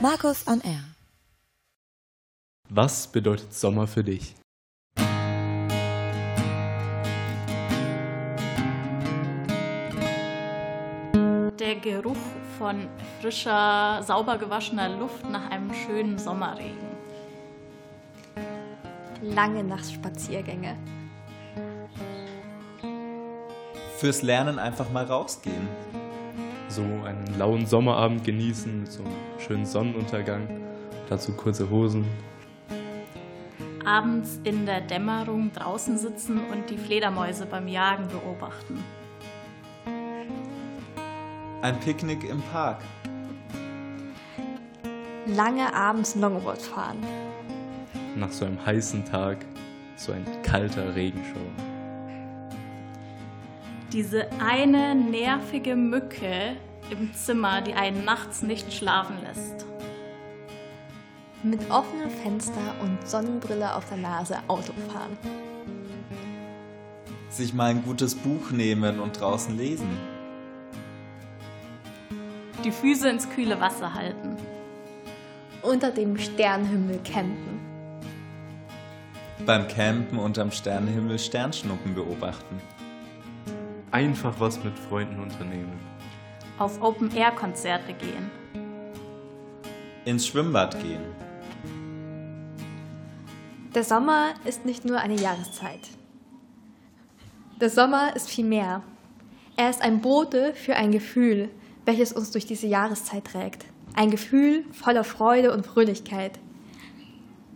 Markus on Air. Was bedeutet Sommer für dich? Der Geruch von frischer, sauber gewaschener Luft nach einem schönen Sommerregen. Lange Nachtspaziergänge. Fürs Lernen einfach mal rausgehen. So einen lauen Sommerabend genießen mit so einem schönen Sonnenuntergang. Dazu kurze Hosen. Abends in der Dämmerung draußen sitzen und die Fledermäuse beim Jagen beobachten. Ein Picknick im Park. Lange abends Longboard fahren. Nach so einem heißen Tag so ein kalter Regenschauer. Diese eine nervige Mücke im Zimmer, die einen nachts nicht schlafen lässt. Mit offenem Fenster und Sonnenbrille auf der Nase Auto fahren. Sich mal ein gutes Buch nehmen und draußen lesen. Die Füße ins kühle Wasser halten. Unter dem Sternenhimmel campen. Beim Campen unterm Sternenhimmel Sternschnuppen beobachten. Einfach was mit Freunden unternehmen. Auf Open-Air-Konzerte gehen. Ins Schwimmbad gehen. Der Sommer ist nicht nur eine Jahreszeit. Der Sommer ist viel mehr. Er ist ein Bote für ein Gefühl, welches uns durch diese Jahreszeit trägt. Ein Gefühl voller Freude und Fröhlichkeit.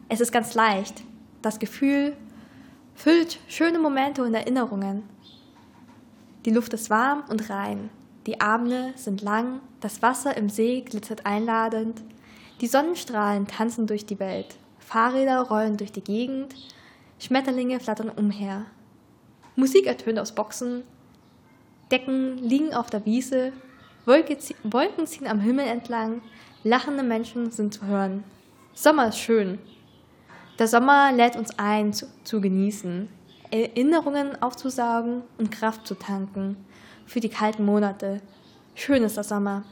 Es ist ganz leicht. Das Gefühl füllt schöne Momente und Erinnerungen. Die Luft ist warm und rein. Die Abende sind lang, das Wasser im See glitzert einladend, die Sonnenstrahlen tanzen durch die Welt, Fahrräder rollen durch die Gegend, Schmetterlinge flattern umher. Musik ertönt aus Boxen, Decken liegen auf der Wiese, Wolken ziehen am Himmel entlang, lachende Menschen sind zu hören. Sommer ist schön. Der Sommer lädt uns ein, zu, zu genießen, Erinnerungen aufzusaugen und Kraft zu tanken für die kalten Monate. Schön ist der Sommer.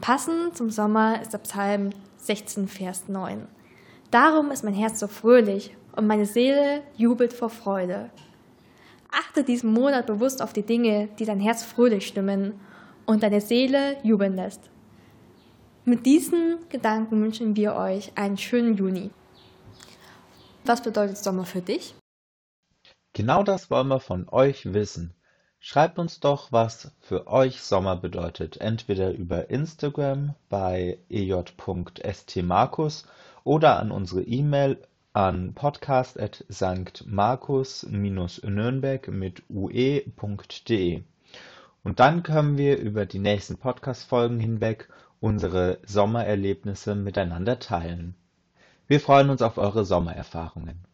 Passend zum Sommer ist der Psalm 16, Vers 9. Darum ist mein Herz so fröhlich und meine Seele jubelt vor Freude. Achte diesen Monat bewusst auf die Dinge, die dein Herz fröhlich stimmen und deine Seele jubeln lässt. Mit diesen Gedanken wünschen wir euch einen schönen Juni. Was bedeutet Sommer für dich? Genau das wollen wir von euch wissen. Schreibt uns doch, was für euch Sommer bedeutet, entweder über Instagram bei ej.stmarkus oder an unsere E-Mail an podcast.sanktmarkus-nürnberg mit ue.de. Und dann können wir über die nächsten Podcast-Folgen hinweg unsere Sommererlebnisse miteinander teilen. Wir freuen uns auf eure Sommererfahrungen.